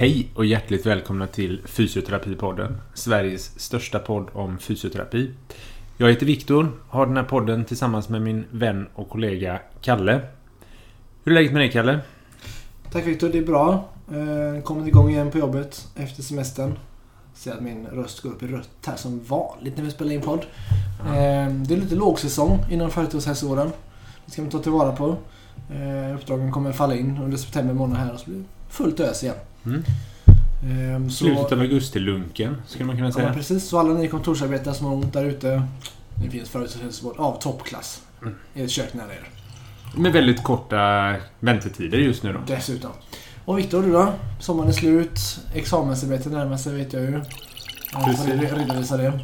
Hej och hjärtligt välkomna till Fysioterapipodden. Sveriges största podd om fysioterapi. Jag heter Viktor, har den här podden tillsammans med min vän och kollega Kalle. Hur är läget med dig Kalle? Tack Viktor, det är bra. Eh, Kommit igång igen på jobbet efter semestern. Ser att min röst går upp i rött här som vanligt när vi spelar in podd. Eh, Det är lite lågsäsong inom företagshälsovården. Det ska man ta tillvara på. Eh, Uppdragen kommer falla in under september månad här och så blir det fullt ös igen. Mm. Eh, så- Slutet av augusti-lunken, skulle man kunna Ja, säga. men precis. Så alla ni kontorsarbetare som har ont där ute. Det finns företagshälsovård av toppklass. Mm. I ett kök nära er. Med väldigt korta väntetider just nu då. Dessutom. Och Viktor, du då? Sommaren är slut. Examensarbetet närmar sig vet jag ju. Jag får re- redovisa det.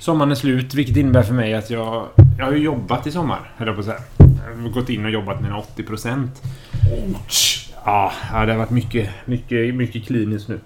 Sommaren är slut, vilket innebär för mig att jag... Jag har ju jobbat i sommar, höll jag på att säga. Jag har gått in och jobbat mina 80%. Ja, ja, det har varit mycket, mycket, mycket kliniskt nu.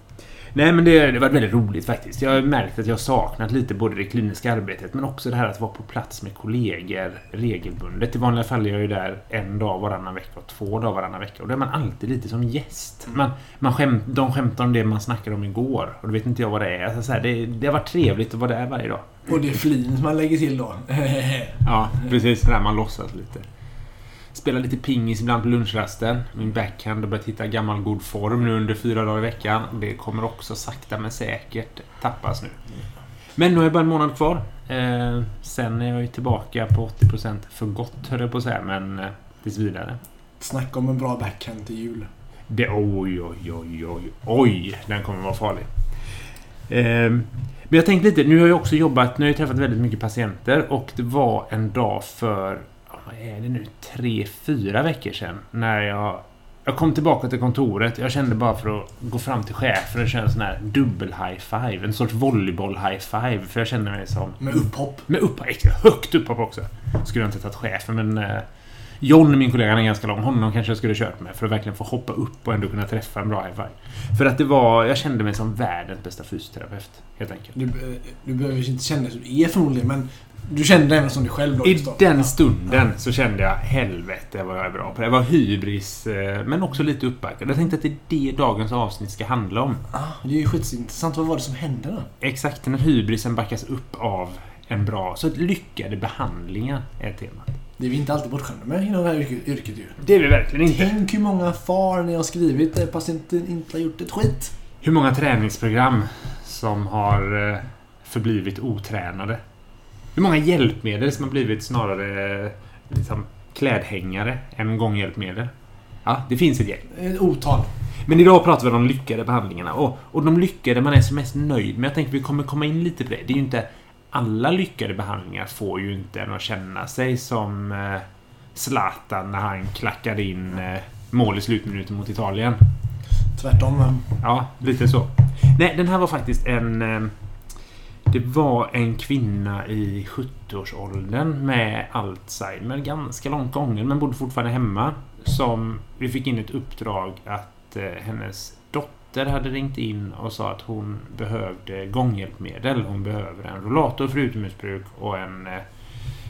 Nej, men det, det har varit väldigt roligt faktiskt. Jag har märkt att jag har saknat lite både det kliniska arbetet men också det här att vara på plats med kollegor regelbundet. I vanliga fall är jag ju där en dag varannan vecka och två dagar varannan vecka. Och då är man alltid lite som gäst. Man, man skämt, de skämtar om det man snackade om igår. Och då vet inte jag vad det är. Alltså, så här, det, det har varit trevligt att vara där varje dag. Och det är flin som man lägger till då. Ja, precis. Där man låtsas lite. Spelar lite pingis ibland på lunchrasten. Min backhand har börjat hitta gammal god form nu under fyra dagar i veckan. Det kommer också sakta men säkert tappas nu. Men nu har jag bara en månad kvar. Eh, sen är jag ju tillbaka på 80% för gott, höll jag på att säga. Men eh, tills vidare. Snacka om en bra backhand till jul. Det, oj, oj, oj, oj, oj. Den kommer vara farlig. Ehm, men jag tänkte lite, nu har jag också jobbat, nu har jag träffat väldigt mycket patienter och det var en dag för, vad är det nu, tre, fyra veckor sedan när jag jag kom tillbaka till kontoret. Jag kände bara för att gå fram till chefen och köra en sån här dubbel high five. En sorts volleyboll high five. För jag kände mig som... Med upphopp. Med upp, högt upphopp också. Skulle jag inte tagit chefen men... Eh, John, min kollega, han är ganska lång. Honom kanske jag skulle kört med för att verkligen få hoppa upp och ändå kunna träffa en bra high five. För att det var... Jag kände mig som världens bästa fysioterapeut. Helt enkelt. Du, eh, du behöver inte känna som du är förmodligen, men du kände dig även som dig själv då. I den Ja. stunden så kände jag helvete vad jag är bra på det. Det var hybris, eh, men också lite uppbackad. Jag tänkte att det är det dagens avsnitt ska handla om. Ah, det är ju skitintressant. Vad var det som hände då? Exakt, när hybrisen backas upp av en bra... Så lyckade behandlingar är temat. Det är vi inte alltid bortskämda med inom det här yrket, yrket ju. Det är vi verkligen inte. Tänk hur många far ni har skrivit där patienten inte har gjort ett skit. Hur många träningsprogram som har eh, förblivit otränade. Hur många hjälpmedel som har blivit snarare eh, liksom, klädhängare än gånghjälpmedel. Ja, det finns ett gäng. Ett otal. Men idag pratar vi om de lyckade behandlingarna. Och, och de lyckade man är som mest nöjd med. Jag tänkte vi kommer komma in lite på det. Det är ju inte... Alla lyckade behandlingar får ju inte en att känna sig som eh, Zlatan när han klackade in eh, mål i slutminuten mot Italien. Tvärtom. Ja, lite så. Nej, den här var faktiskt en... Det var en kvinna i 70-årsåldern med Alzheimer. Ganska långt gången, men bodde fortfarande hemma. Som vi fick in ett uppdrag att eh, hennes dotter hade ringt in och sa att hon behövde gånghjälpmedel. Hon behöver en rollator för utomhusbruk och en... eh,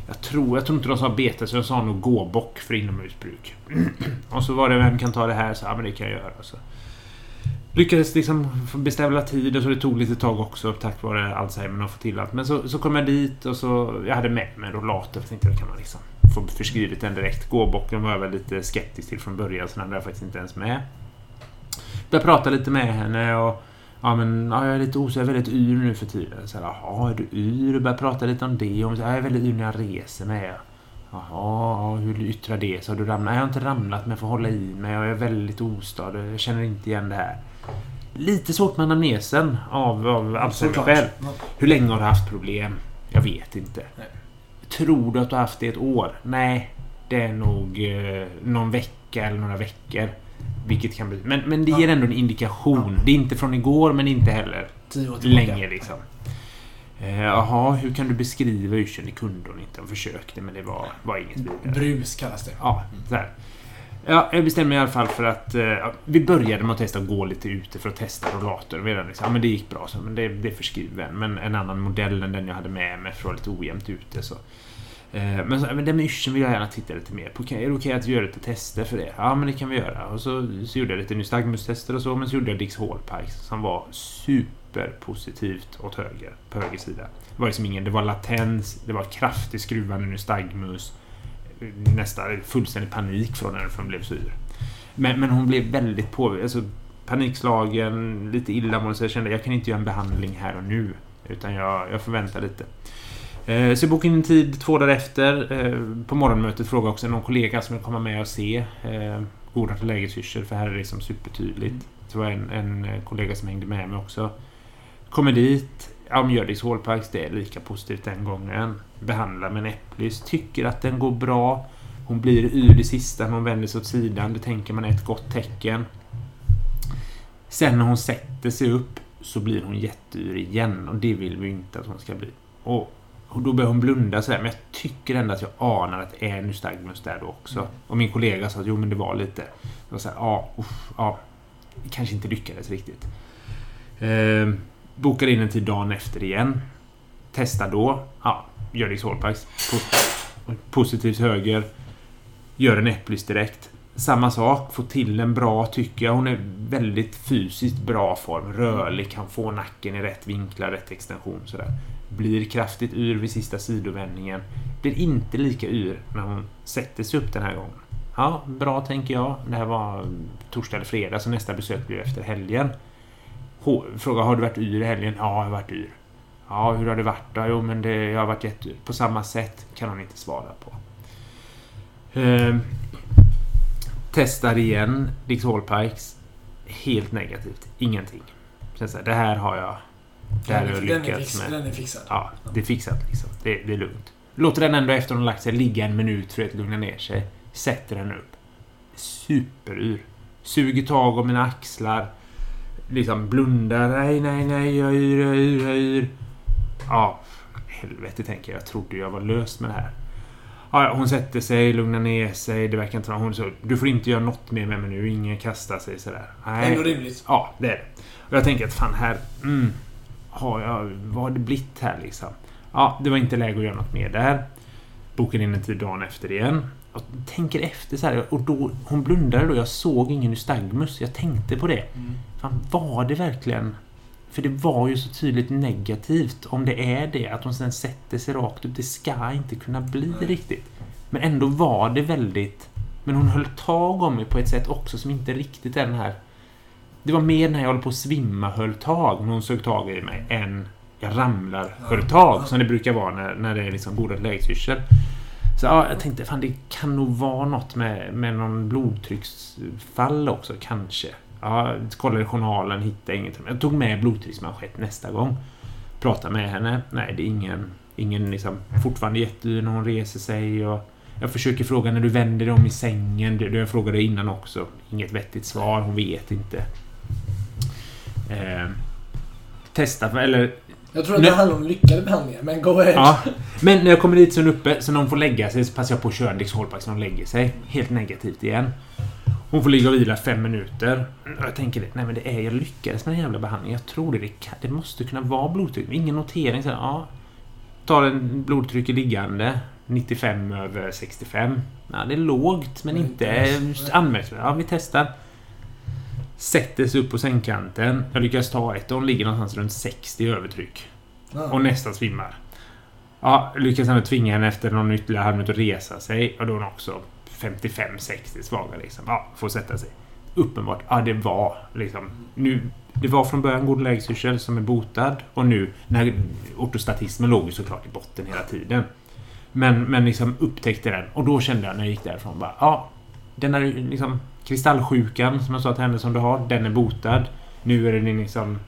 Jag tror, jag tror inte de sa bete, så jag sa nog gåbock för inomhusbruk. och så var det, vem kan ta det här? Så, ja, men det kan jag göra. Så lyckades liksom beställa tid och så det tog lite tag också tack vare Alzheimer och få till allt. Men så, så kom jag dit och så... Jag hade med mig en rollator. Jag tänkte att kan man liksom få förskrivet den direkt. Gåbocken var jag väl lite skeptisk till från början så den hade jag faktiskt inte ens med. Började prata lite med henne och... Ja men ja, jag är lite osäker, jag är väldigt yr nu för tiden. Så här, Jaha, är du yr? Började prata lite om det. Och så, ja, jag är väldigt yr när jag reser med. Jaha, hur yttrar det sig? Har du ramlat? Nej, jag har inte ramlat men jag får hålla i mig. Jag är väldigt ostad. Jag känner inte igen det här. Lite svårt med anamnesen av, av Alzheimer Såklart. själv. Ja. Hur länge har du haft problem? Jag vet inte. Nej. Tror du att du har haft det ett år? Nej, det är nog eh, någon vecka eller några veckor. Vilket kan bli... Men, men det Ja. ger ändå en indikation. Det är inte från igår, men inte heller länge liksom. Eh, Jaha, hur kan du beskriva ursen? Det kunde hon inte. Hon försökte, men det var, var inget vidare. Brus kallas det. Ja, så här. Ja, jag bestämde mig i alla fall för att... Eh, vi började med att testa att gå lite ute för att testa rollator. Och redan liksom, ja, men det gick bra, så, men det, det är förskriven. Men en annan modell än den jag hade med mig för att vara lite ojämnt ute. Så. Eh, men, så, men den med yrseln vill jag gärna titta lite mer på. Är det okej okay att gör lite tester för det? Ja, men det kan vi göra. Och så, så gjorde jag lite nystagmus-tester och så, men så gjorde jag Dix Hallpikes som var superpositivt åt höger, på höger sida. Det var liksom ingen, det var latens, det var kraftig skruvande nystagmus. Nästan fullständig panik från henne för hon blev sur. Men, men hon blev väldigt på... Alltså, panikslagen, lite illamående. Så jag kände jag kan inte göra en behandling här och nu. Utan jag, jag vänta lite. Eh, så jag bokade in en tid två dagar efter. Eh, på morgonmötet frågade jag också någon kollega som vill komma med och se eh, Goda till lägesyrsel, för här är det liksom supertydligt. Det var en, en kollega som hängde med mig också. Kommer dit. Ja, Mjördis Hallparks, det är lika positivt den gången. Behandlar med en äpplys. Tycker att den går bra. Hon blir ur det sista när hon vänder sig åt sidan. Det tänker man är ett gott tecken. Sen när hon sätter sig upp så blir hon jätteyr igen och det vill vi inte att hon ska bli. Och, och då börjar hon blunda sådär men jag tycker ändå att jag anar att det är nystagmus där då också. Mm. Och min kollega sa att jo men det var lite. Det var såhär, ja, uff, ja. Det kanske inte lyckades riktigt. Eh, bokar in en tid dagen efter igen. Testar då. Ja, Hjördis Hallpikes. Positivt höger. Gör en äpplis direkt. Samma sak, få till en bra tycker jag. Hon är väldigt fysiskt bra form. Rörlig, kan få nacken i rätt vinklar, rätt extension sådär. Blir kraftigt yr vid sista sidovändningen. Blir inte lika yr när hon sätter sig upp den här gången. Ja, bra tänker jag. Det här var torsdag eller fredag, så nästa besök blir efter helgen. Fråga, har du varit yr i helgen? Ja, jag har varit yr. Ja, hur har det varit då? Jo, men det, jag har varit jätteyr. På samma sätt kan hon inte svara på. Ehm, Testar igen Dix Hallpikes. Helt negativt. Ingenting. Sen så här, det här har jag... Det här har jag lyckats med. Den är fixad. Ja, det är fixat liksom. Det, det är lugnt. Låter den ändå efter hon lagt sig ligga en minut för att lugna ner sig. Sätter den upp. Superur. Suger tag om mina axlar. Liksom blundar. Nej, nej, nej, jag yr, jag yr, jag yr. Ja, helvete tänker jag. Jag trodde jag var löst med det här. Ja, hon sätter sig, lugnar ner sig. Det verkar inte vara... Hon så, du får inte göra något mer med mig nu. Ingen kastar sig sådär. Nej. Ändå rimligt. Ja, det är det. Och jag tänker att fan här... Mm, har jag, vad har det blivit här liksom? Ja, det var inte läge att göra något mer där. Bokar in en tid dagen efter igen. Och tänker efter så här. Och då, hon blundade då. Jag såg ingen nystagmus. Jag tänkte på det. Mm. Fan, var det verkligen för det var ju så tydligt negativt. Om det är det, att hon sen sätter sig rakt upp. Det ska inte kunna bli riktigt. Men ändå var det väldigt... Men hon höll tag om mig på ett sätt också som inte riktigt är den här... Det var mer när jag håller på att svimma höll tag när hon sög tag i mig än jag ramlar höll tag som det brukar vara när, när det är liksom goda lägesyrsel. Så ja, jag tänkte fan det kan nog vara något med, med någon blodtrycksfall också kanske. Ja, kollade journalen, hittade inget. Jag tog med blodtrycksmanschett nästa gång. Pratade med henne. Nej, det är ingen... Ingen liksom... Fortfarande jättedyr när hon reser sig och... Jag försöker fråga när du vänder dig om i sängen. Det jag frågade innan också. Inget vettigt svar. Hon vet inte. Eh, testa, eller... Jag tror att det handlar om lyckade behandlingar, men go ahead. Ja, men när jag kommer dit så är hon uppe, så när hon får lägga sig så passar jag på att köra en Dix så hon lägger sig. Helt negativt igen. Hon får ligga och vila fem minuter. Jag tänker, nej men det är, jag lyckades med den jävla behandlingen. Jag tror det, det, kan, det måste kunna vara blodtryck. Ingen notering. Så, ja, tar en blodtryck liggande. 95 över 65. Ja, det är lågt, men inte anmärkningsvärt. Ja, vi testar. Sätter sig upp på sängkanten. Jag lyckas ta ett och hon ligger någonstans runt 60 övertryck. Och nästan svimmar. Ja, lyckas ändå tvinga henne efter någon ytterligare halv minut att resa sig. Och då är hon också 55-60 svaga liksom. Ja, får sätta sig. Uppenbart. Ja, det var liksom... Nu, det var från början god lägesyrsel som är botad och nu när ortostatismen låg ju såklart i botten hela tiden. Men, men liksom upptäckte den och då kände jag när jag gick därifrån bara ja, den här liksom kristallsjukan som jag sa till henne som du har, den är botad. Nu är det din liksom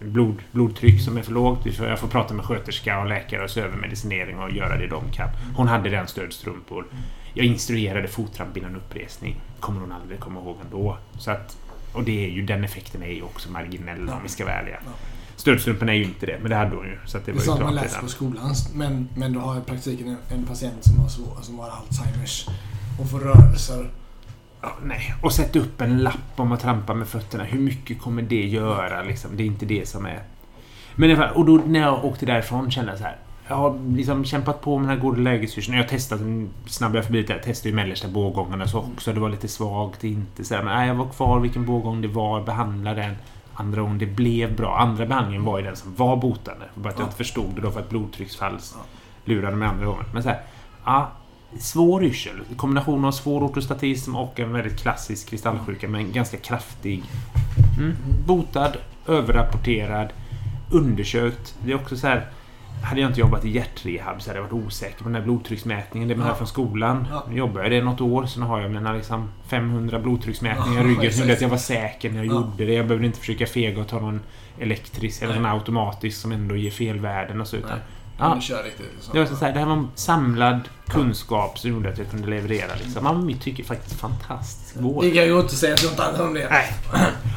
blod, blodtryck som är för lågt. Jag får prata med sköterska och läkare och se över medicinering och göra det de kan. Hon hade den stödstrumpor. Jag instruerade fottramp innan uppresning. kommer hon aldrig komma ihåg ändå. Så att, och det är ju, den effekten är ju också marginell ja. om vi ska vara ärliga. Ja. Stödstrumpen är ju inte det, men det hade hon ju. Så att det, det var ju klart man läser på skolan. Men, men du har i praktiken en, en patient som har, svår, som har Alzheimers och får rörelser. Ja, nej, och sätta upp en lapp om att trampa med fötterna. Hur mycket kommer det göra? Liksom? Det är inte det som är... Men och då när jag åkte därifrån kände jag så här. Jag har liksom kämpat på med den här goda lägeshyrseln. Jag har testat, jag förbi det, jag testade ju mellersta bågångarna så också. Det var lite svagt, inte så här, Men nej, jag var kvar vilken bågång det var, behandlade den. Andra gången det blev bra. Andra behandlingen var ju den som var botande. Bara att jag Ja. inte förstod det då för att blodtrycksfall lurade mig andra gången. Men så här, ja, svår yrsel. Kombination av svår ortostatism och en väldigt klassisk kristallsjuka med en ganska kraftig... Mm, botad, överrapporterad, undersökt. Det är också så här... Hade jag inte jobbat i hjärtrehab så hade jag varit osäker på den här blodtrycksmätningen. Det man Ja. från skolan. Ja. Nu jobbar jag det något år, så nu har jag mina liksom 500 blodtrycksmätningar Ja, i ryggen. Så exakt. gjorde att jag var säker när jag Ja. gjorde det. Jag behövde inte försöka fega och ta någon elektrisk eller en automatisk som ändå ger fel värden och så. Utan, Nej. Ja, Du kör riktigt. Så. det var så här, det här var en samlad kunskap som gjorde att jag kunde leverera. Liksom. Man, mitt tycke faktiskt fantastisk vård. Det kan ju inte säga något annat om det. Nej.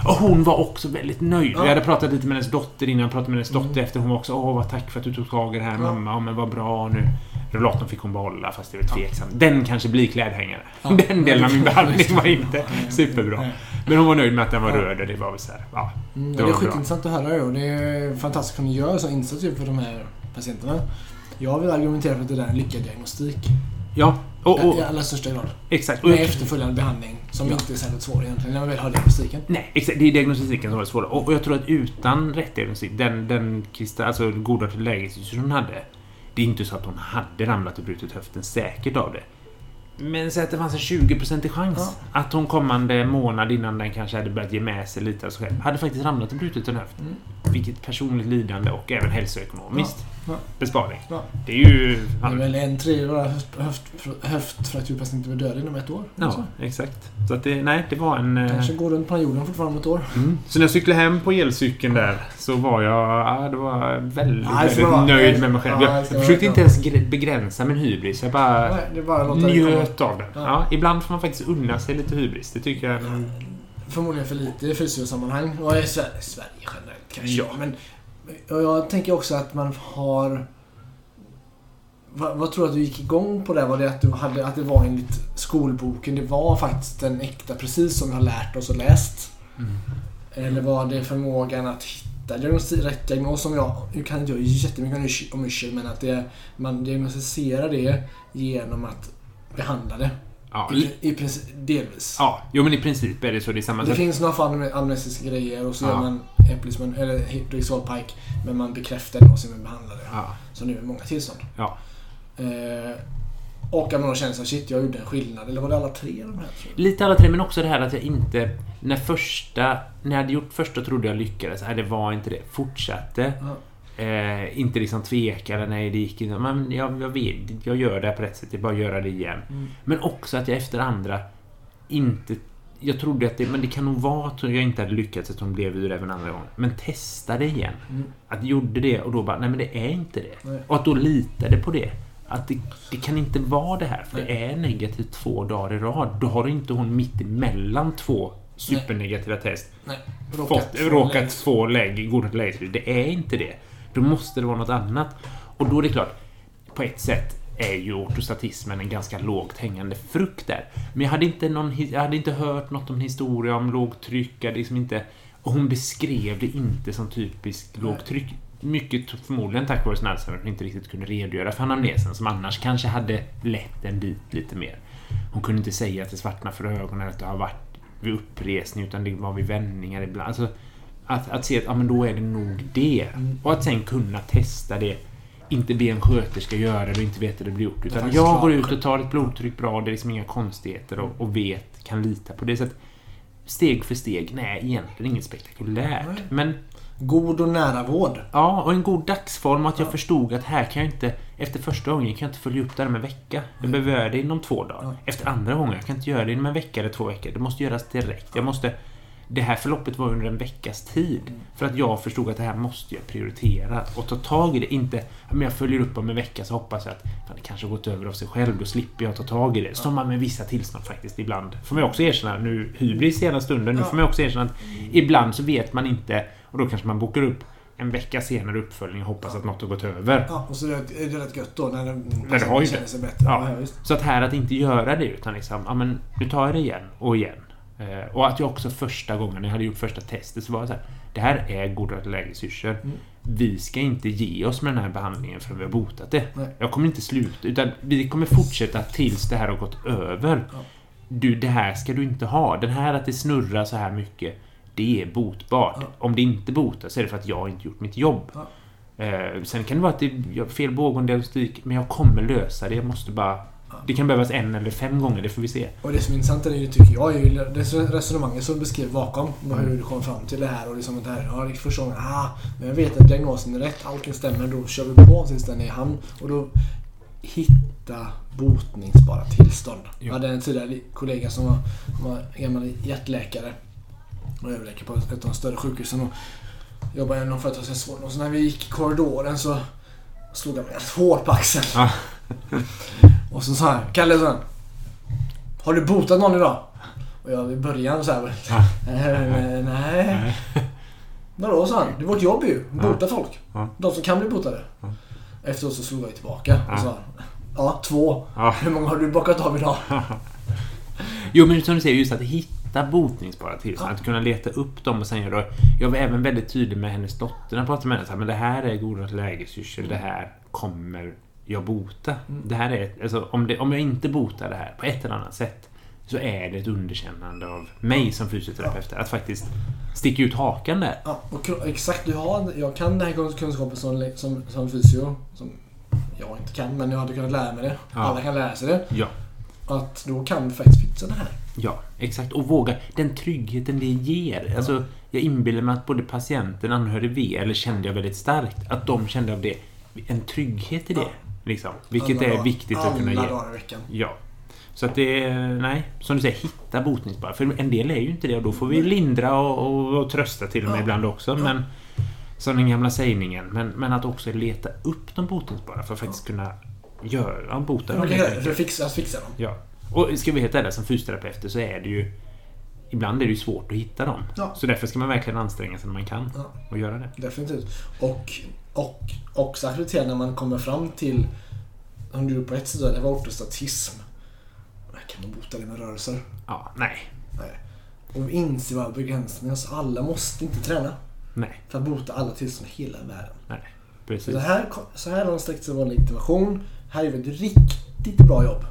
Och hon var också väldigt nöjd. Ja. Jag hade pratat lite med hennes dotter innan. Jag pratade med hennes dotter Mm. efter. Hon var också Åh, vad tack för att du tog tag i det här Ja. mamma. Ja, men vad bra nu. Rullatorn fick hon behålla fast det väl tveksamt. Den kanske blir klädhängare. Ja. Den delen av min behandling var inte superbra. Men hon var nöjd med att den var Ja. röd och det var väl så här, ja. Mm, Det det, var är skitintressant att höra det och det är fantastiskt att ni gör så insats ju för de här patienterna. Jag vill argumentera för att det där är en lyckad diagnostik. Ja, och, och, I allra största grad. exakt. Och Med efterföljande behandling som Ja. inte är särskilt svår egentligen när man väl har diagnostiken. Nej, exakt. Det är diagnostiken som det svåra. Och, och jag tror att utan rätt diagnostik, den, den kristall, alltså goda lägesstyrelsen hon hade. Det är inte så att hon hade ramlat och brutit höften säkert av det. Men så att det fanns en 20% chans Ja. att hon kommande månad innan den kanske hade börjat ge med sig lite av sig själv, hade faktiskt ramlat och brutit en höft. Mm. Vilket personligt lidande och även hälsoekonomiskt Ja. Besparing. Ja. Det är ju... Det är väl en tredjedel av höft, höft, höftfrakturpatienter var döda inom ett år. Ja, Alltså. exakt. Så att det, nej, det var en... eh, Kanske går runt på jorden fortfarande om ett år. Mm. Så när jag cyklade hem på elcykeln där så var jag, ja, det var väldigt, ska väldigt vara- nöjd med mig själv. Ja, jag jag försökte inte ens begränsa min hybris. Jag bara Nej, det bara njöt av den. Ja. Ja. ibland får man faktiskt unna sig lite hybris. Det tycker jag. är- Förmodligen för lite i fysiosammanhang. Och i Sverige, Sverige generellt kanske. Ja. Men och jag tänker också att man har... Vad, vad tror du att du gick igång på det? Var det att, du hade, att det var enligt skolboken? Det var faktiskt den äkta, precis som vi har lärt oss och läst? Mm. Eller var det förmågan att hitta rätt diagnos? Som jag, nu kan inte jag jättemycket om yrsel, men att det, man diagnostiserar det genom att behandla det. Ja, I, i princip, delvis. ja, jo men i princip är det så. Det är samma Det finns några fall med amnestiska grejer och så Ja. gör man epilismen, eller Rixolpike, men man bekräftar det och sen behandlar det. Ja, Så nu är det många tillstånd. ja. Eh, och att man känner sig shit, jag gjorde en skillnad. Eller var det alla tre de här? Lite alla tre, men också det här att jag inte... När första... När jag hade gjort första trodde jag lyckades. Nej, det var inte det. Fortsatte. Ja. Eh, inte liksom tvekade, nej det gick inte. Men jag, jag vet, jag gör det på rätt sätt. Jag bara göra det igen. Mm. Men också att jag efter andra inte... Jag trodde att det... Men det kan nog vara att jag inte hade lyckats att hon blev ur även andra gången. Men testade igen. Mm. Att gjorde det och då bara, nej men det är inte det. Nej. Och att då litade på det. Att det, det kan inte vara det här. För det är negativt två dagar i rad. Då har inte hon mitt emellan två supernegativa test Nej. fått, råkat lägg. få läge, godkänt lägesfri. Det är inte det. Då måste det vara något annat. Och då är det klart, på ett sätt är ju ortostatismen en ganska lågt hängande frukt där. Men jag hade inte, någon, jag hade inte hört något om historia om lågtryck. Liksom inte, och hon beskrev det inte som typiskt lågtryck. Mycket förmodligen tack vare sin Alzheimer att hon inte riktigt kunde redogöra för anamnesen som annars kanske hade lett en dit lite mer. Hon kunde inte säga att det svartnade för ögonen, att det har varit vid uppresning utan det var vid vändningar ibland. Alltså, att, att se att ja, men då är det nog det. Mm. Och att sen kunna testa det. Inte be en sköterska göra det och inte veta hur det blir gjort. Utan jag klar- går ut och tar ett blodtryck bra, det är liksom inga konstigheter och, och vet, kan lita på det. Så att, steg för steg, nej egentligen inget spektakulärt. Nej. Men God och nära vård. Ja, och en god dagsform och att jag Ja. förstod att här kan jag inte... Efter första gången kan jag inte följa upp det här om en vecka. Jag behöver göra det inom två dagar. Ja. Efter andra gången, jag kan inte göra det inom en vecka eller två veckor. Det måste göras direkt. Jag måste... Det här förloppet var under en veckas tid. Mm. För att jag förstod att det här måste jag prioritera och ta tag i det. Inte, "Ja, men jag följer upp om en vecka så hoppas jag att fan, det kanske har gått över av sig själv. Då slipper jag ta tag i det. Som man med vissa tillstånd faktiskt ibland. Får man också erkänna nu, hybris ena stunden. Nu får man också erkänna att ibland så vet man inte och då kanske man bokar upp en vecka senare uppföljning och hoppas att något har gått över. Ja, och så är det, rätt gött då när den det har ju känner sig bättre. Ja. Ja. Så att här att inte göra det utan liksom, ja men nu tar jag det igen och igen. Eh, och att jag också första gången när jag hade gjort första testet så var jag så här, det här är goda lägesyrsor. Mm. vi ska inte ge oss med den här behandlingen förrän vi har botat det. Nej. Jag kommer inte sluta, utan vi kommer fortsätta tills det här har gått över. Ja. Du, det här ska du inte ha. Den här att det snurrar så här mycket, det är botbart. Ja. Om det inte botas så är det för att jag inte gjort mitt jobb. Ja. Eh, sen kan det vara att det, har fel bågondiagnostik, men jag kommer lösa det. Jag måste bara... Det kan behövas en eller fem gånger, det får vi se. Och det som är intressant är ju, tycker jag, är ju det resonemanget som beskrev bakom. Mm. Hur du kom fram till det här och liksom det här. Ja, det första gången. Ah, men jag vet att diagnosen är rätt. Allting stämmer. Då kör vi på tills den är i hamn. Och då hitta botningsbara tillstånd. Ja. Jag hade en tidigare kollega som var, var gammal hjärtläkare och överläkare på ett av de större sjukhusen. Och jobbade inom företagshälsovården. Och så när vi gick i korridoren så slog han mig rätt hårt på axeln. Ja. Och så sa han, Kalle han, Har du botat någon idag? Och jag i början så här, Ja. "Eh, nej. Vadå sa han? Det är vårt jobb ju. Bota folk. De som kan bli botade. Efteråt så slog jag tillbaka och sa Ja, två. Hur många har du bockat av idag? Jo, men som du säger, just att hitta botningsbara tillstånd. Att kunna leta upp dem och sen göra... Jag var även väldigt tydlig med hennes dotter när jag pratade med henne. Så här, men det här är goda lägesyrsel. Det här kommer jag bota. Mm. Det här är... Alltså, om, det, om jag inte botar det här på ett eller annat sätt så är det ett underkännande av mig som fysioterapeut. Att faktiskt sticka ut hakan där. Ja, och exakt. Du har, jag kan den här kun- kunskapen som, som, som fysio. Som jag inte kan, men jag hade kunnat lära mig det. Ja. Alla kan lära sig det. Ja. Att då kan du faktiskt fixa det här. Ja, exakt. Och våga. Den tryggheten det ger. Alltså, jag inbillar mig att både patienten, anhörig V, eller kände jag väldigt starkt, att de kände av det en trygghet i det. Ja. Liksom. Vilket Alla är viktigt att kunna ge. Alla dagar i veckan. Ja. Så att det är, nej, som du säger, hitta botningsbara. För en del är ju inte det och då får vi lindra och, och, och trösta till och med Ja. ibland också. Men, som den gamla sägningen. Men, men att också leta upp de botningsbara för att faktiskt kunna göra, bota dem. Göra för att fixa, att fixa dem. Ja. Och ska vi vara helt ärliga som fysioterapeuter så är det ju Ibland är det ju svårt att hitta dem. Ja. Så därför ska man verkligen anstränga sig när man kan Ja. och göra det. Definitivt. Och, och också acceptera när man kommer fram till, som du på ett sida, det var ortostatism. Kan man bota det med rörelser? Ja, nej. Nej. Och inse vad begränsningar så alla måste inte träna Nej. för att bota alla tillstånd i hela världen. Nej. Så, Precis. det här, så här långt sträckt sig vår legitimation. Här är vi ett riktigt bra jobb.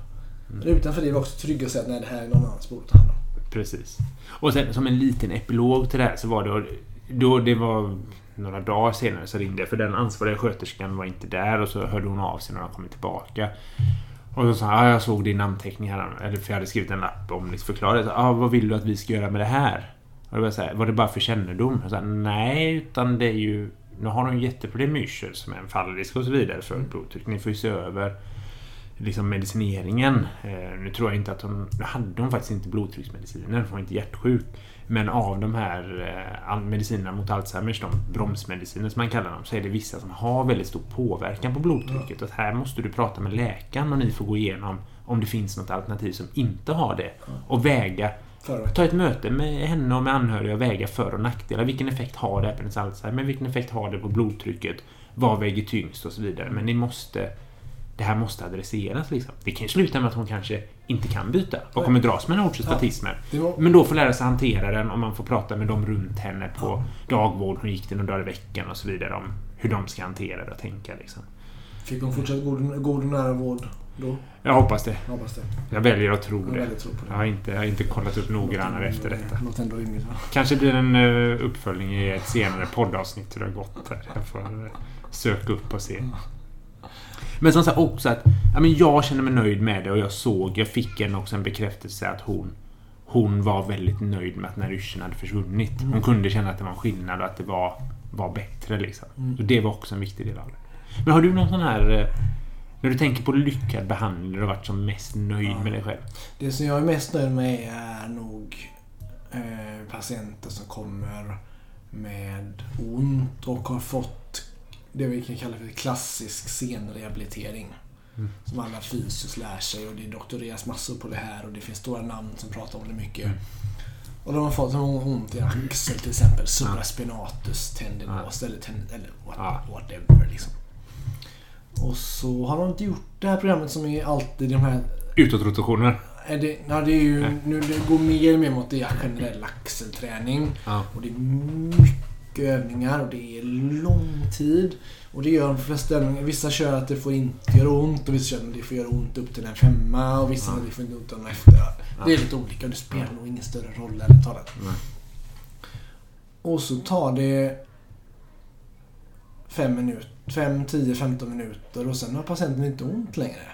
Men utanför det är vi också trygga och säga att nej, det här är någon annans bord att ta hand om. Precis. Och sen som en liten epilog till det här så var det... Då det var några dagar senare så ringde jag för den ansvariga sköterskan var inte där och så hörde hon av sig när hon kommit tillbaka. Och så sa han, ah, jag såg din namnteckning här. Eller för jag hade skrivit en lapp om det. Förklarade, ah, vad vill du att vi ska göra med det här? Och det var, så här, var det bara för kännedom? Jag sa, nej, utan det är ju... Nu har de jätteproblem med yrsel som är en fallrisk och så vidare för blodtryck. Ni får ju se över liksom medicineringen. Eh, nu tror jag inte att hon... Nu hade hon faktiskt inte blodtrycksmediciner, hon var inte hjärtsjuk. Men av de här eh, medicinerna mot Alzheimers, de bromsmediciner som man kallar dem, så är det vissa som har väldigt stor påverkan på blodtrycket. Och här måste du prata med läkaren och ni får gå igenom om det finns något alternativ som inte har det. Och väga Ta ett möte med henne och med anhöriga och väga för och nackdelar. Vilken effekt har det på ens Alzheimer? Vilken effekt har det på blodtrycket? Vad väger tyngst och så vidare. Men ni måste... Det här måste adresseras liksom. Det kan ju sluta med att hon kanske inte kan byta och kommer dras med en ortostatismer. det var, Men då får lära sig hantera den och man får prata med dem runt henne på dagvård. Hon gick till några dagar i veckan och så vidare om hur de ska hantera det och tänka liksom. fick hon fortsatt god, god och nära vård då? Jag hoppas det. Jag hoppas det. Jag väljer att tro Jag det. på det. Jag har inte, jag har inte kollat upp noggrannare efter detta. Rimligt? Kanske blir en eh, uppföljning i ett senare poddavsnitt hur det har gått. Här. Jag får eh, söka upp och se. Men som sagt också att ja, men jag känner mig nöjd med det och jag såg, jag fick en också en bekräftelse att hon hon var väldigt nöjd med att när yrseln hade försvunnit. Hon kunde känna att det var en skillnad och att det var, var bättre. Liksom. Mm. Så det var också en viktig del av det. Men har du någon sån här... eh, När du tänker på lyckad behandling, du har varit som mest nöjd Ja. med dig själv? Det som jag är mest nöjd med är nog eh, patienter som kommer med ont och har fått det vi kan kalla för klassisk senrehabilitering. Mm. Som alla fysios lär sig och det doktoreras massor på det här och det finns stora namn som pratar om det mycket. Mm. Och de har fått ont i axel till exempel. Supraspinatus tendinos eller, ten, eller what, whatever liksom. Och så har de inte gjort det här programmet som är alltid de här Utåtrotationer? det, ja, det är ju, nu det går mer och mer mot det generell axelträning. Ja. Och det är mycket mycket övningar och det är lång tid. Och det gör de flesta övningar. Vissa kör att det får inte göra ont och vissa kör att det får göra ont upp till en femma och vissa Ja. att det får inte ont om efter. Det är lite olika och det spelar nog ingen större roll ärligt talat. Nej. Och så tar det 5 minuter, 5, 10, 15 minuter och sen har patienten inte ont längre.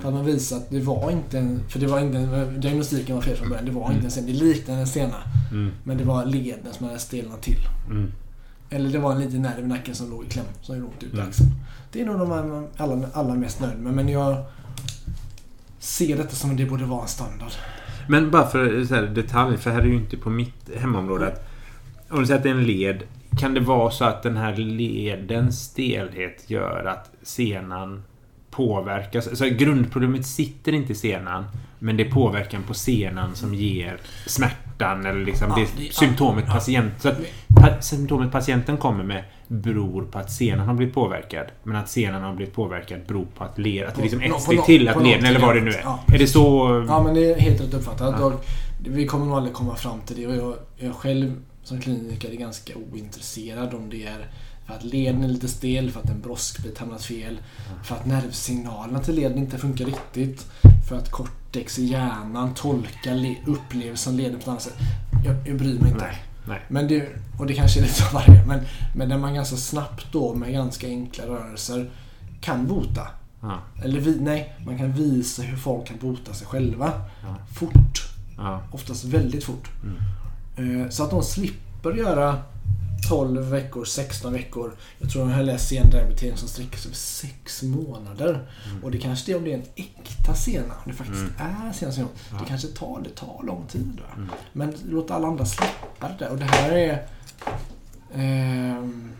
För att man visar att det var inte en, för det var inte en, diagnostiken var fel från början. Det var inte en sen, det liknade en sena. Mm. Men det var leden som hade stelnat till. Mm. Eller det var en liten nerv i nacken som låg i kläm som gjorde ont ut i Mm. axeln. Det är nog de man alla, alla mest nöjd med. Men jag ser detta som att det borde vara en standard. Men bara för så här, detalj, för här är ju inte på mitt hemområde. Om du säger att det är en led. Kan det vara så att den här ledens stelhet gör att senan påverkas? Alltså grundproblemet sitter inte i senan. Men det är påverkan på senan som ger smärtan eller liksom Ja, det, det- symptomet ja. patient. Så att pa, symptomet patienten kommer med beror på att senan har blivit påverkad. Men att senan har blivit påverkad beror på att led, att det är liksom ett steg till att leden eller vad det nu är. Ja, är det så? Ja men det är helt rätt uppfattat. Ja. Och vi kommer nog aldrig komma fram till det. Och jag, jag själv som kliniker är ganska ointresserad om det är för att leden är lite stel, för att en broskbit hamnat fel, för att nervsignalerna till leden inte funkar riktigt, för att cortex i hjärnan tolkar le- upplevelsen leden på ett annat sätt. Jag, jag bryr mig inte. Nej. Nej. Men det, och det kanske är lite av varje, men, men när man ganska snabbt då med ganska enkla rörelser kan bota. Ja. Eller vi, nej, man kan visa hur folk kan bota sig själva. Ja. Fort. Ja. Oftast väldigt fort. Mm. Eh, Så att de slipper göra 12 veckor, 16 veckor. Jag tror jag har läst senrehabilitering som sträcker sig över 6 månader. Och det kanske det är om det är en äkta sena. Om det faktiskt är sena senor. Ja. Det kanske tar, det tar lång tid. Mm. Men låt alla andra släppa det där. Och det här är... ehm,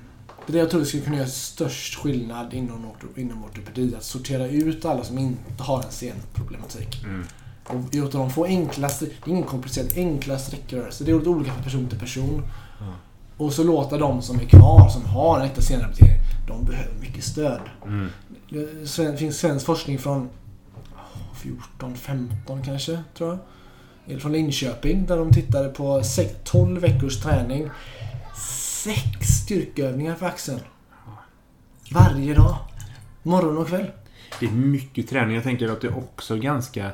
det är det jag tror skulle kunna göra störst skillnad inom, inom ortopedi. Att sortera ut alla som inte har en senproblematik. Mm. Och låta dem få enkla, str- det är ingen komplicerad, enkla sträckrörelser. Det är olika från person till person. Ja. Och så låta de som är kvar, som har en äkta senrehabilitering, de behöver mycket stöd. Mm. Det finns svensk forskning från 14, 15 kanske, tror jag. Eller från Linköping, där de tittade på sex, 12 veckors träning. Sex styrkeövningar för axeln. Varje dag. Morgon och kväll. Det är mycket träning. Jag tänker att det är också ganska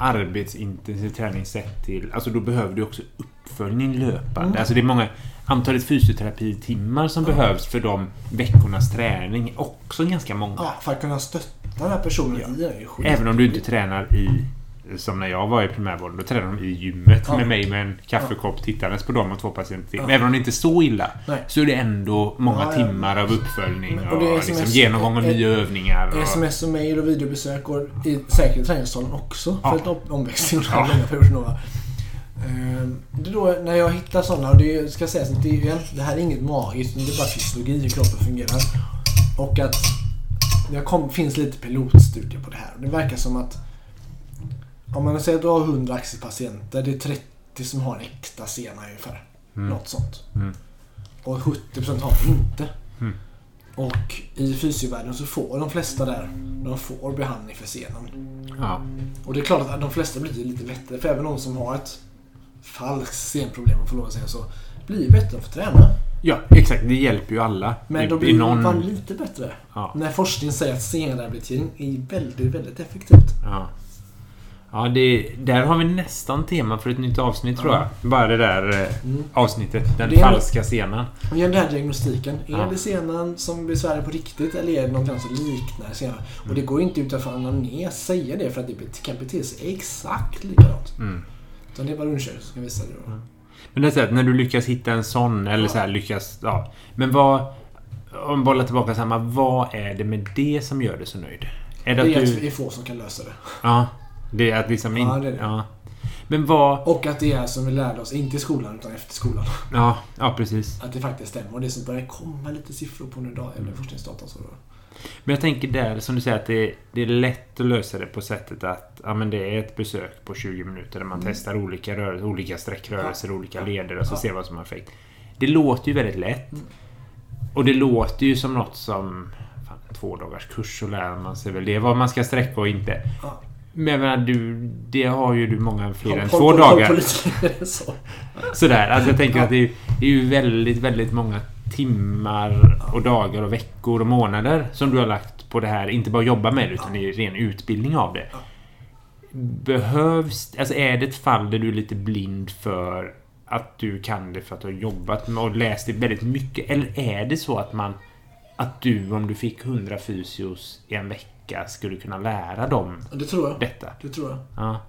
arbetsintensiv träning sett till... Alltså då behöver du också uppföljning löpande. Mm. Alltså det är många... Antalet fysioterapitimmar som behövs för de veckornas träning är också ganska många. Ja, för att kunna stötta den här personen Ja. i det är ju skit. Även om du inte tränar i... Som när jag var i primärvården. Då tränade de i gymmet Ja. med mig med en kaffekopp tittandes på dem och två patienter till. Ja. Men Även om det inte är så illa. Nej. Så är det ändå många Ja, timmar av uppföljning Men- och, och liksom genomgång av nya övningar. Och, Sms och mail och videobesök och i, säkert i träningssalen också. För om- omväxling under långa perioden. Ehm, Det är då när jag hittar sådana, och det ska sägas att det, är, det här är inget magiskt, det är bara fysiologi hur kroppen fungerar. Och att det kom, finns lite pilotstudier på det här. Det verkar som att om man säger att du har 100 axelpatienter, det är 30 som har en äkta sena ungefär. Mm. Något sånt. Mm. Och 70% har det inte. Mm. Och i fysiovärlden så får de flesta där, de får behandling för senan. Ja. Och det är klart att de flesta blir lite bättre. För även de som har ett falskt senproblem, om jag får lov att säga så, blir bättre att få träna. ja, exakt. Det hjälper ju alla. Men då blir någon... man lite bättre. Ja. När forskningen säger att senrehabilitering är väldigt, väldigt effektivt. Ja. Ja, det, där har vi nästan tema för ett nytt avsnitt tror Ja. jag. Bara det där eh, Mm. avsnittet. Den är- falska scenen. Och den här diagnostiken. Är Ja. det senan som besvärar på riktigt eller är det något som liknar senan? Och det går inte utifrån anamnes säga det för att det kan bete sig exakt likadant. Mm. Utan det är bara undersökning som kan visa det då. Men det är så att när du lyckas hitta en sån eller Ja. så här lyckas... Ja. Men vad... Om bollar tillbaka samma. Vad är det med det som gör dig så nöjd? Är det Det är att att du... vi är få som kan lösa det. Ja. Det är att liksom... In, Ja, det är det. Ja. Men vad... Och att det är som vi lärde oss, inte i skolan utan efter skolan. Ja, ja precis. Att det faktiskt stämmer. Och det som börjar komma lite siffror på nu idag, eller forskningsdata och så. Då. Men jag tänker där, som du säger, att det, det är lätt att lösa det på sättet att ja, men det är ett besök på 20 minuter där man Mm. testar olika, rörelser, olika sträckrörelser, olika leder och så Ja. ser vad som har effekt. Det låter ju väldigt lätt. Mm. Och det låter ju som något som... Fan, en två dagars kurs så lär man sig väl det. Vad man ska sträcka och inte. Ja. Men jag menar, du, det har ju du många fler än två dagar. så. Sådär. Alltså jag tänker att det är, det är ju väldigt, väldigt många timmar och dagar och veckor och månader som du har lagt på det här. Inte bara jobba med det, utan det är ren utbildning av det. Behövs... Alltså är det ett fall där du är lite blind för att du kan det för att du har jobbat med och läst det väldigt mycket? Eller är det så att man... Att du, om du fick 100 fysios i en vecka, skulle kunna lära dem Det tror jag. detta? Det tror jag. Ja.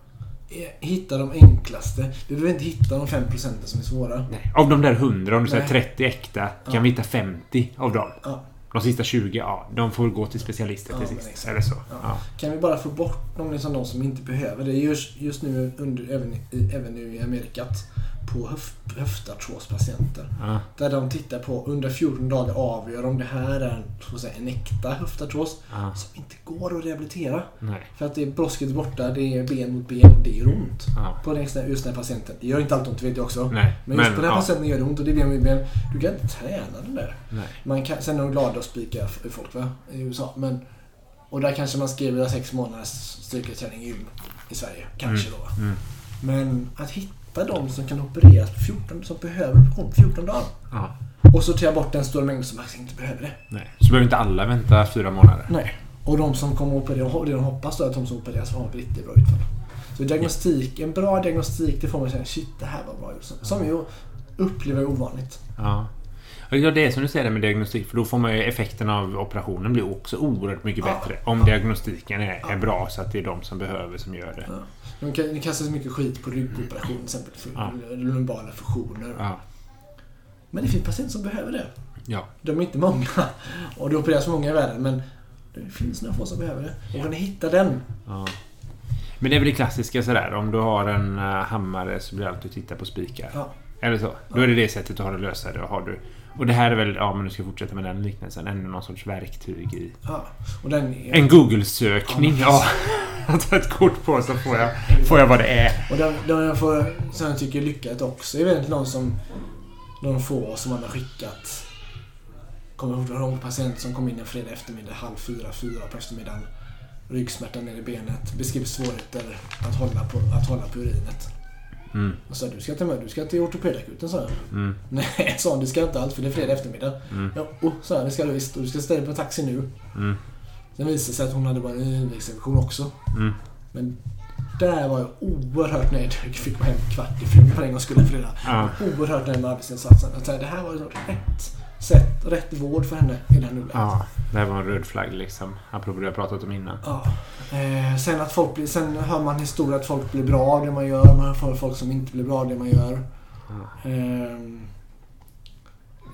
Hitta de enklaste. Vi behöver inte hitta de 5 procenten som är svåra. Nej. Av de där 100, om du säger Nej. 30 äkta, kan Ja. vi hitta 50 av dem? Ja. De sista 20, ja, de får gå till specialister Ja, till men sist. Eller så. Ja. Ja. Kan vi bara få bort de, liksom, de som inte behöver det. Just, just nu, under, även, även nu i Amerikat, på höf, höftartrådspatienter. Ja. Där de tittar på under 14 dagar avgör om det här är en, säga, en äkta höftartrås Ja. som inte går att rehabilitera. Nej. För att det är brosket borta, det är ben mot ben och det gör ont. Ja. På den, just den här patienten. Det gör inte alltid ont, vet jag också. Nej. Men just på den här patienten gör det ont och det är ben mot ben. Du kan inte träna den där. Nej. Man kan, sen är de glada att spika folk va? i USA. Men, och där kanske man skriver sex månaders styrketräning i gym i Sverige. Kanske då. Va? Mm. Men att hitta de som kan opereras på 14, som behöver om 14 dagar. Ja. Och sortera bort den stora mängd som faktiskt inte behöver det. Nej. Så behöver inte alla vänta fyra månader. Nej. Och de som kommer att operera, det de hoppas då är att de som opereras har ett riktigt bra utfall. Så diagnostik, en bra diagnostik, det får man säga shit det här var bra gjort. Som- ju upplever ovanligt. Ja. Ja, det är som du säger med diagnostik. För då får man ju effekten av operationen blir också oerhört mycket Ja. bättre. Om Ja. diagnostiken är, Ja. är bra så att det är de som behöver som gör det. Ja. De kan, det kastas mycket skit på ryggoperation till exempel. För Ja. lumbala fusioner. Ja. Men det finns patienter som behöver det. Ja. De är inte många. Och det opereras många i världen. Men det finns några få som behöver det. Och kan ni hitta den? ja. Men det är väl det klassiska sådär. Om du har en uh, hammare så blir det alltid att titta på spikar. Ja. Eller så. Då är det det sättet du har att lösa det. Och, har du, och det här är väl, ja men du ska fortsätta med den liknelsen, ännu någon sorts verktyg i... ja. Och den En Google-sökning, ja. Jag tar ett kort på så får jag, får jag vad det är. Och den, den jag får, som jag tycker är lyckat också. Vet inte någon som... De få som man har skickat. Kommer ihåg en patient som kom in en fredag eftermiddag halv fyra, fyra på eftermiddagen. Ryggsmärta ner i benet. Beskrev svårigheter att hålla på, att hålla på urinet. Mm, Och sa du ska till, mig, du ska till ortopedakuten, sa jag. mm, Nej, sa hon, det ska jag inte alls för det är fredag eftermiddag. mm, Ja, oh, sa jag, det ska du visst. Och du ska ställa dig på taxi nu. mm, Sen visade det sig att hon hade urinvägsinfektion också. mm. Men där var jag oerhört nöjd. Jag fick hem kvart i fem för en gångs skull. Ja. Oerhört nöjd med arbetsinsatsen. Att säga, det här var ju rätt sätt, rätt vård för henne i här nuläget. ja, det här var en röd flagg liksom. Apropå det jag pratat om innan. Ja. Eh, sen, att folk blir, sen hör man historier att folk blir bra av det man gör. Man hör folk som inte blir bra av det man gör. Ja. Ehm,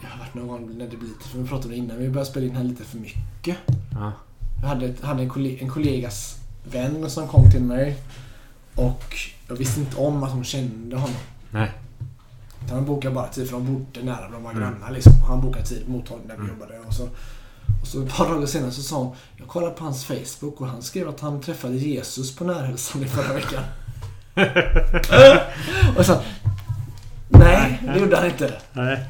jag har varit någon gång när det blir lite, för vi pratade innan, vi började spela in här lite för mycket. Ja. Jag hade, hade en, kollega, en kollegas vän som kom till mig. Och jag visste inte om att hon kände honom. Nej. Utan Han bokade bara tid för de bodde nära, de var Mm. grannar liksom. Han bokade tid mot honom där vi Mm. jobbade. Och så, och så ett par dagar senare så sa hon, jag kollade på hans Facebook och han skrev att han träffade Jesus på närhälsan i förra veckan. och så, nej, det gjorde han inte. Nej.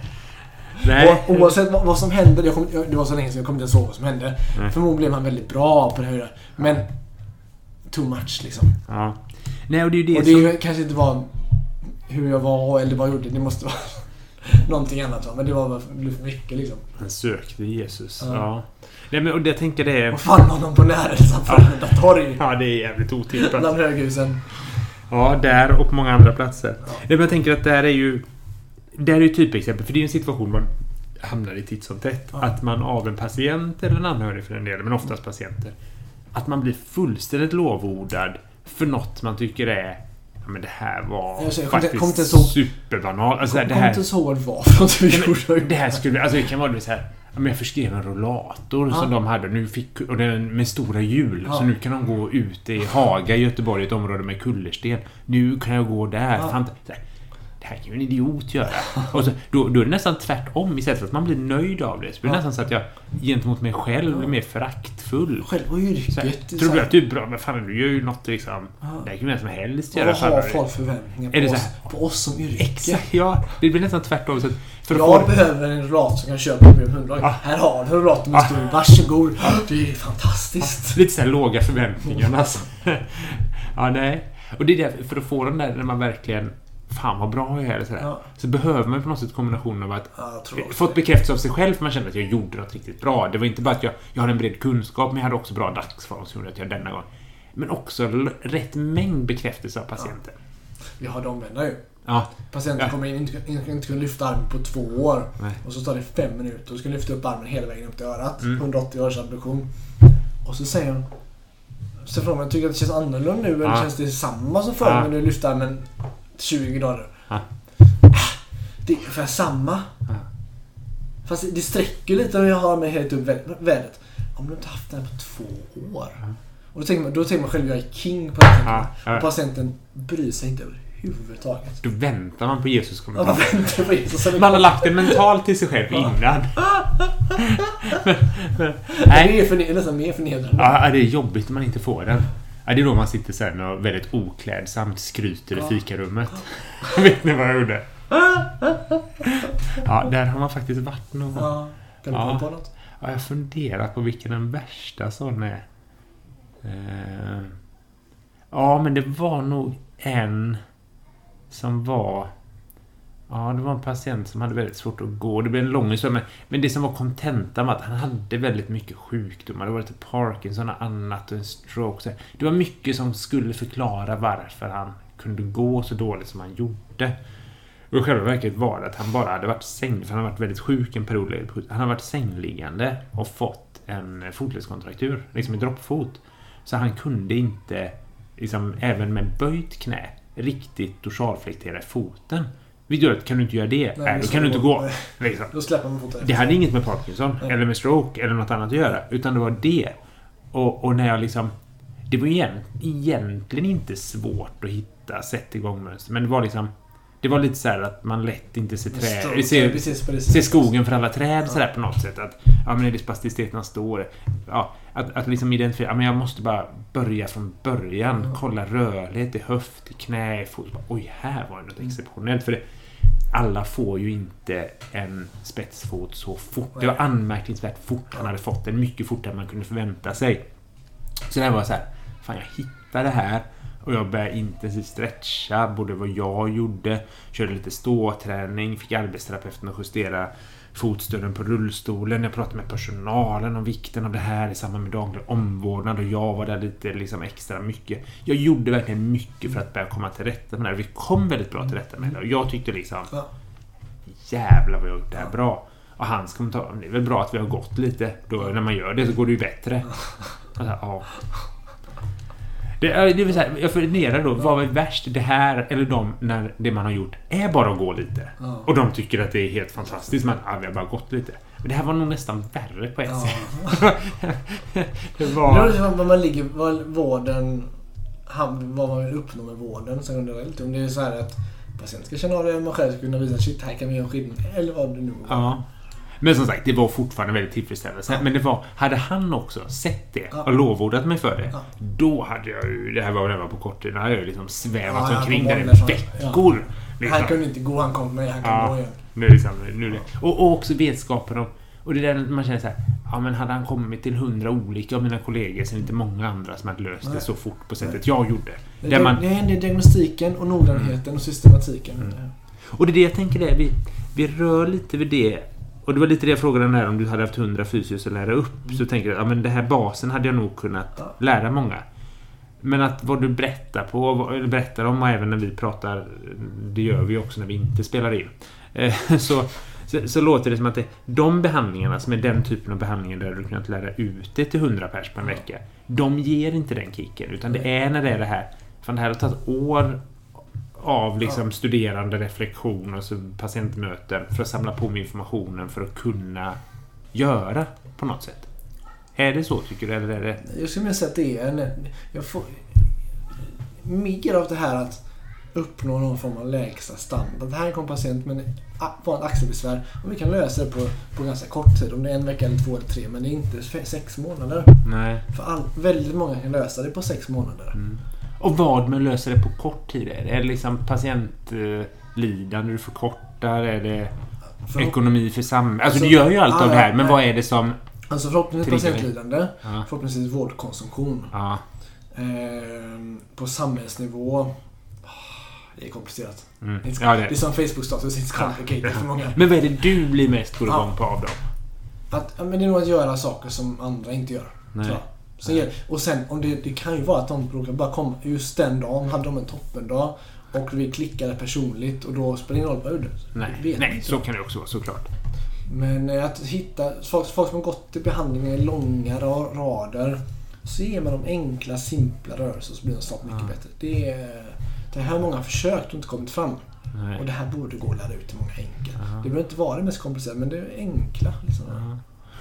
Nej. Och, oavsett vad, vad som hände, jag kom, det var så länge sedan jag kommer inte ens ihåg vad som hände. Nej. Förmodligen blev han väldigt bra på det här. Men too much liksom. Ja. Nej, och det är ju det, och det som... kanske inte var hur jag var eller vad jag gjorde. Det måste vara någonting annat. Va? Men det var för mycket liksom. Han sökte Jesus. Ja. Ja. Nej, men och det jag tänker det är... Och fann honom på närhälsan från ett torg. Ja, det är jävligt otippat. Bland höghusen. Ja, där och på många andra platser. Ja. Nej, men jag tänker att det här är ju... Det här är ju typexempel, för det är en situation man hamnar i titt som tätt. Ja. Att man av en patient, eller en anhörig för den delen, men oftast patienter. Att man blir fullständigt lovordad för något man tycker är... Ja, men det här var Jag säger, faktiskt ens ihåg- superbanalt. Alltså, Kom det kom här... inte så för något vi gjorde. Det här skulle... Alltså det kan vara så här... ja, men Jag förskrev en rollator Ja. som de hade. Nu fick, och den med stora hjul. Ja. Så nu kan de gå ute i Haga i Göteborg, ett område med kullersten. Nu kan jag gå där. Ja. Det här kan ju en idiot göra. Och så, då, då är det nästan tvärtom. Istället för att man blir nöjd av det så blir det Ja. nästan så att jag gentemot mig själv Ja. är mer föraktfull full. Själva Så här, yrket. tror du att du är bra? Men fan, du gör ju något liksom... Ja. Det här kan ju vem som helst göra. vad har folk förväntningar på oss, på oss som yrke? Exakt, ja. Det blir nästan tvärtom. Så att för Jag få... behöver en rullator som kan köra på min hundra. Ja. Här har du rullatorn med Ja. stor. Varsågod. Det är fantastiskt. Lite så här låga förväntningar alltså. ja, nej. Och det är därför, för att få den där när man verkligen... Fan vad bra jag är eller sådär. Ja. Så behöver man på något sätt kombinationen av att Ja, också fått bekräftelse av sig själv för man kände att jag gjorde något riktigt bra. Det var inte bara att jag, jag hade en bred kunskap, men jag hade också bra dagsform som gjorde att jag denna gång. Men också rätt mängd bekräftelse av patienten. Vi har de omvända ju. Ja. Patienten Ja. kommer in inte, inte, kunna lyfta armen på två år. Nej. Och så tar det fem minuter och ska lyfta upp armen hela vägen upp till örat. Mm. 180 års abduktion. Och så säger hon... Så frågar man, tycker att det känns annorlunda nu eller Ja. känns det samma som förr Ja. när du lyfte armen 20 dagar? Ja. Det är ungefär samma. Ja. Fast det- det sträcker lite om jag har mig helt upp vä- vädret. Om du inte haft den på två år. Ja. Och då tänker man, då tänker man själv jag är king på patienten. Ja. Och patienten bryr sig inte överhuvudtaget. Då väntar man på Jesus kommentar. man väntar på Jesus. Man har lagt det mentalt till sig själv innan. men, men, Det nej. är förne- nästan mer förnedrande. Ja, det är jobbigt när man inte får den. Ja, det är då man sitter sen och väldigt oklädsamt skryter i fikarummet. Vet ni vad jag gjorde? Ja, där har man faktiskt varit någon gång. Ja. Kan du Ja. komma på något? Ja, jag funderar på vilken den värsta sån är. Eh, ja, men det var nog en som var... Ja, det var en patient som hade väldigt svårt att gå. Det blev en lång historia, men, men det som var kontentan var att han hade väldigt mycket sjukdomar. Det var lite Parkinson och annat och en stroke. Så. Det var mycket som skulle förklara varför han kunde gå så dåligt som han gjorde. Och i själva verket var det att han bara hade varit säng, för han hade varit väldigt sjuk en period. Han hade varit sängliggande och fått en fotledskontraktur, liksom en droppfot. Så han kunde inte, liksom, även med böjt knä, riktigt dorsalflektera foten. Vilket gör att kan du inte göra det, Nej, då kan du inte gå. Liksom. Då släpper man foten Det hade inget med Parkinson Nej. eller med stroke eller något annat att göra. Utan det var det. Och, och när jag liksom... Det var igen, egentligen inte svårt att hitta sätt igång mönster. Men det var liksom... Det var lite så här att man lätt inte ser träd... Ser, precis det ser skogen för alla träd Ja. sådär på något sätt. Att, ja men är det står? Ja, att, att liksom identifiera, ja men jag måste bara börja från början. Ja. Kolla rörlighet i höft, i knä, i fot. Oj, här var det något exceptionellt. För det, alla får ju inte en spetsfot så fort. Det var anmärkningsvärt fort han hade fått den. Mycket fortare än man kunde förvänta sig. Så det här var så här. Fan, jag hittade det här. Och jag började intensivt stretcha, både vad jag gjorde, körde lite ståträning, fick arbetsterapeuten att justera fotstöden på rullstolen. Jag pratade med personalen om vikten av det här i samband med daglig omvårdnad och jag var där lite liksom extra mycket. Jag gjorde verkligen mycket för att börja komma till rätta med det här. Vi kom väldigt bra till rätta med det och jag tyckte liksom. Jävlar vad jag har gjort det här bra. Och hans kommentar, det är väl bra att vi har gått lite. Då, när man gör det så går det ju bättre. Och så här, ja. Det, det vill säga, jag funderar då, vad är värst? Det här eller de när det man har gjort är bara att gå lite? Ja. Och de tycker att det är helt fantastiskt, men ja, vi har bara gått lite. Men det här var nog nästan värre på ett Ja. sätt. det Det var... liksom vad man ligger, vad vården, vad man vill uppnå med vården generellt. Om det är så här att patienten ska känna av det, man själv ska kunna visa shit, här kan vi göra skillnad. Eller vad det nu var. Ja. Men som sagt, det var fortfarande väldigt tillfredsställande. Men det var, hade han också sett det och lovordat mig för det, då hade jag ju, det här var när jag var på kort tid, då hade jag ju liksom svävat Ja, omkring där i veckor. Liksom. Han kunde inte gå, han kom med, han kan Ja. gå igen. Nu det liksom, nu det. Och, och också vetskapen om... Och det där man känner så här, ja men hade han kommit till hundra olika av mina kollegor så är det inte många andra som hade löst det Nej. så fort på sättet jag gjorde. Det, Där man, det är diagnostiken och noggrannheten och systematiken. Mm. och det är det jag tänker är, vi, vi rör lite vid det. Och det var lite det jag frågade när om du hade haft hundra fysios att lära upp. Så tänker jag, ja men det här basen hade jag nog kunnat lära många. Men att vad du berättar på, vad- berättar om och även när vi pratar, det gör vi också när vi inte spelar in. Eh, Så, så, så låter det som att det, de behandlingarna som är den typen av behandlingar där du kunnat lära ut det till 100 pers på en vecka. De ger inte den kicken. Utan det är när det är det här. Fan, det här har tagit år av liksom studerande reflektion och så patientmöten för att samla på mig informationen för att kunna göra på något sätt. Är det så tycker du? Eller är det... Jag skulle vilja säga att det är en... Jag får, mer av det här att uppnå någon form av lägsta standard. Det här en patient med vanligt axelbesvär och vi kan lösa det på, på ganska kort tid. Om det är en vecka eller två eller tre. Men det är inte sex månader. Nej. För all, väldigt många kan lösa det på sex månader. Mm. Och vad att lösa det på kort tid? Är det, är det liksom patientlidande du förkortar? Är det För, ekonomi för samhället? Alltså, Alltså, du gör ju allt av det här, men vad är det som... alltså förhoppningsvis patientlidande. Ja. Förhoppningsvis vårdkonsumtion. Ja. Ehm, på samhällsnivå. ah, Det är komplicerat. Mm. It's, ja det är det. som Facebook-status. It's complicated för många. Men vad är det du blir mest går Ja. på av dem? Att, men det är nog att göra saker som andra inte gör. Nej. Sen, gäll- och sen, om det, det kan ju vara att de råkar bara komma just den dagen, hade de en toppendag och vi klickade personligt och då spelar det ingen roll vad jag gjorde. Nej, Nej så kan det också vara såklart. Men eh, att hitta folk, folk som har gått till behandling i långa ra- rader. Så ger man dem enkla, simpla rörelser så blir de snart mycket Ja. bättre. Det, är, det här har många försökt och inte kommit fram. Nej. Och det här borde gå att lära ut till många enkelt. Aha. Det behöver inte vara det mest komplicerade, men det är enkla. Liksom. Ja.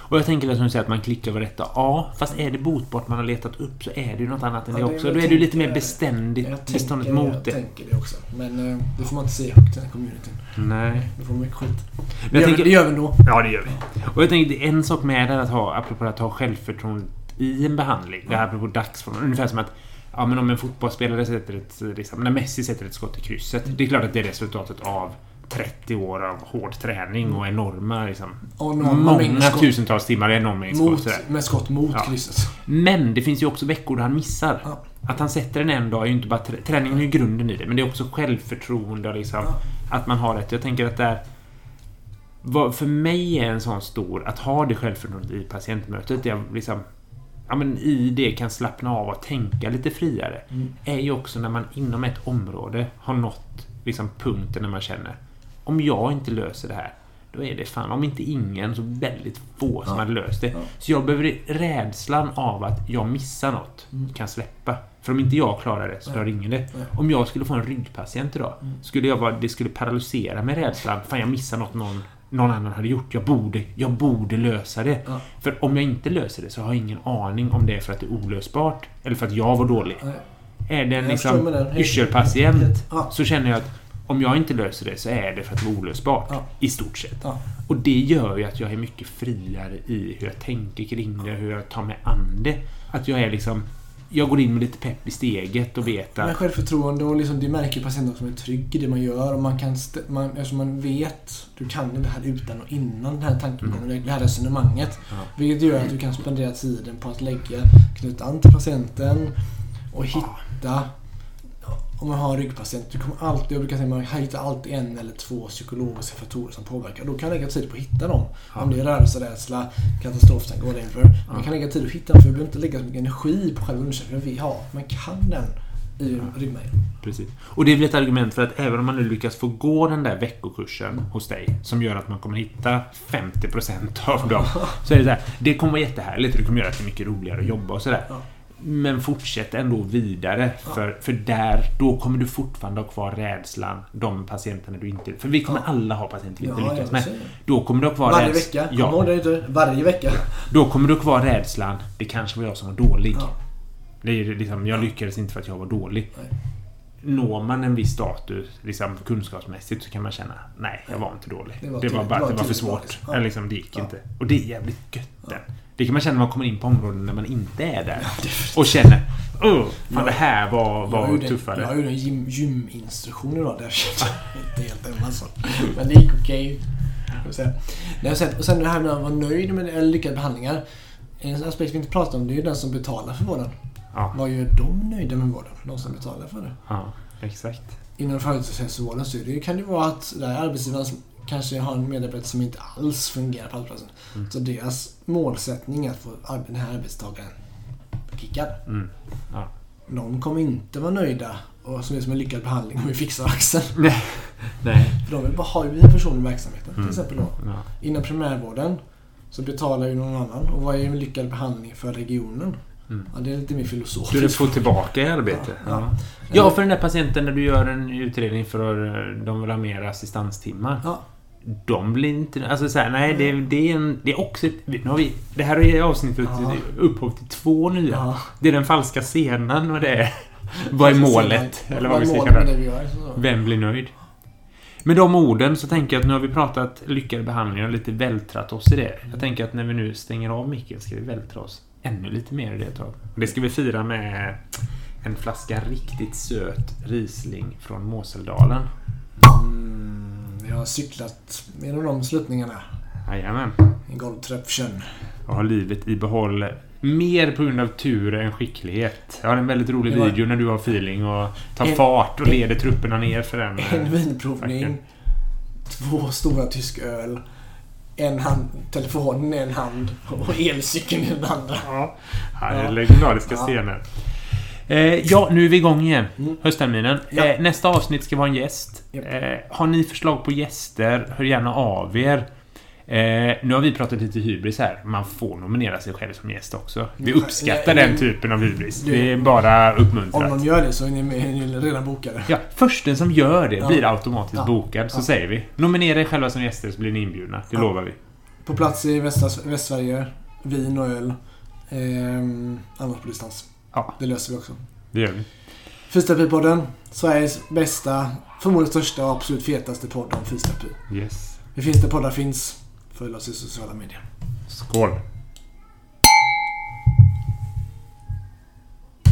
Och jag tänker det som du säger att man klickar över detta. Ja, fast är det botbart man har letat upp så är det ju något annat än Ja, det det- också. jag Då är det lite mer beständigt Jag beståndet tänker, mot jag det. tänker det också. Men eh, det får man inte säga högt till den här communityn. Nej. Det får mycket skit. Men Det jag gör, vi- det gör vi ändå. ja, det gör vi. Och jag tänker det en sak med det att ha, apropå att ha självförtroende i en behandling. Det här apropå dagsform. Ungefär som att Ja, men om en fotbollsspelare sätter ett... Liksom, när Messi sätter ett skott i krysset. Det är klart att det är resultatet av 30 år av hård träning och enorma liksom, Och Många skott tusentals timmar enorm mot, med skott mot Ja. krysset. Men det finns ju också veckor där han missar. Ja. Att han sätter den en dag är ju inte bara... Trä träningen är ju grunden i det, men det är också självförtroende liksom... Ja. Att man har rätt. Jag tänker att det är... Vad för mig är en sån stor... Att ha det självförtroendet i patientmötet. Jag liksom... Ja, men i det kan slappna av och tänka lite friare. Mm. Är ju också när man inom ett område har nått liksom punkten när man känner om jag inte löser det här då är det fan, om inte ingen, så väldigt få som Ja. hade löst det. Ja. Så jag behöver rädslan av att jag missar något Mm. kan släppa. För om inte jag klarar det så Nej. klarar ingen det. Om jag skulle få en ryggpatient idag, Mm. skulle jag vara, det skulle paralysera med rädslan. Fan, jag missar något någon, någon annan hade gjort. Jag borde, jag borde lösa det. Ja. För om jag inte löser det så har jag ingen aning om det är för att det är olösbart eller för att jag var dålig. Är det en liksom Ja. så känner jag att om jag inte löser det så är det för att det var olösbart. Ja. I stort sett. Ja. Och det gör ju att jag är mycket friare i hur jag tänker kring det, hur jag tar mig an det. Att jag är liksom... Jag går in med lite pepp i steget och vet att... självförtroende och liksom, det märker patienten som är trygg i det man gör. Och man kan, man, eftersom man vet, du kan det här utan och innan den här tankegången, det här resonemanget. Ja. Vilket gör att du kan spendera tiden på att lägga, knyta an till patienten och hitta om man har en ryggpatient, du kommer alltid, jag brukar säga man hittar alltid en eller två psykologiska faktorer som påverkar. Då kan lägga tid på att hitta dem. Ja. Om det är rörelserädsla, katastroftankar, whatever. Man kan lägga tid på att hitta dem för du behöver inte lägga så mycket energi på själva undersökningen. Vi har, man kan den i ryggmärgen. Precis. Och det är väl ett argument för att även om man nu lyckas få gå den där veckokursen hos dig som gör att man kommer hitta 50% av dem. Så är det så här, det kommer vara jättehärligt och det kommer göra att det är mycket roligare att jobba och sådär. Ja. Men fortsätt ändå vidare. Ja. För, för där, då kommer du fortfarande ha kvar rädslan. De patienterna du inte... För vi kommer Ja. alla ha patienter vi inte Ja, lyckas med. det. Då kommer du ha kvar Varje räds- vecka. Kom Ja, det inte. Varje vecka. då kommer du ha kvar rädslan. Det kanske var jag som var dålig. Det är liksom, jag lyckades inte för att jag var dålig. Nej. Når man en viss status liksom, kunskapsmässigt så kan man känna nej, jag var inte dålig. Det Det var var, tydligt- bara det var det var för svårt. Ja. Liksom, det gick inte. Och det är jävligt gött. Ja. Det kan man känna när man kommer in på områden där man inte är där. och känner oh, fan det här var, Jag var gjorde, tuffare. Jag gjorde en gym, gyminstruktion idag där jag inte helt hemma så. Men det gick okej. jag. Nej, och, sen, det här med att vara nöjd med lyckade behandlingar. En aspekt vi inte pratar om det är ju den som betalar för vården. Ja, Vad gör de nöjda med vården? De som betalar för det. ja, exakt. Inom företagshälsovården så är det, kan det vara att där arbetsgivaren som kanske har en medarbetare som inte alls fungerar på arbetsplatsen. Mm. Så deras målsättning är att få den här arbetstagaren kickad. Mm. De kommer inte vara nöjda och som är som en lyckad behandling om vi fixar axeln. Nej. Nej. För de vill bara ha en person i verksamheten. Till Mm. exempel då. Ja. Inom primärvården så betalar ju någon annan. Och vad är en lyckad behandling för regionen? Mm. Ja, det är lite mer Du filosofiskt. det får tillbaka i arbete. Ja, Ja, ja. ja. för den där patienten när du gör en utredning för att de vill ha mer assistanstimmar. Ja, De blir inte... Alltså så här, nej, det, det, är en, det är också. Nu har vi, det här är avsnittet Ja. upphov till två nya. ja. Det är den falska scenen och det är... Vad är målet? Eller vad vi ska kalla det. Vem blir nöjd? Med de orden så tänker jag att nu har vi pratat lyckade behandlingar och lite vältrat oss i det. Jag tänker att när vi nu stänger av micken ska vi vältra oss ännu lite mer i det ett tag. Det ska vi fira med en flaska riktigt söt Riesling från Moseldalen. Jag har cyklat genom de sluttningarna. Jajamän. I Goldtröpfchen. Jag har livet i behåll. Mer på grund av tur än skicklighet. Jag har en väldigt rolig var- video när du har feeling och tar En- fart och leder trupperna ner för den. eh, En vinprovning. Två stora tysköl. En hand, telefonen i en hand och elcykeln i den andra. Ja, det är legendariska Ja. scener. Eh, ja, nu är vi igång igen. Mm. Höstterminen. Ja. Eh, nästa avsnitt ska vara en gäst. Japp. Eh, har ni förslag på gäster, hör gärna av er. Eh, nu har vi pratat lite hybris här. Man får nominera sig själv som gäst också. Vi uppskattar ja, den typen av hybris. Det- Det är bara Om uppmuntrat. de gör det så är ni, är ni redan bokade. Ja, försten som gör det Ja. blir automatiskt Ja. bokad, så säger vi. Nominera er själva som gäster så blir ni inbjudna. Det lovar vi. På plats i västra, Västsverige. Vin och öl. Ehm, annars på distans. Ja, Det löser vi också. det gör vi. Fysioterapipodden. Sveriges bästa, förmodligen största och absolut fetaste podd om fysioterapi. Yes. Vi finns där poddar finns. Följ oss i sociala medier. Skål!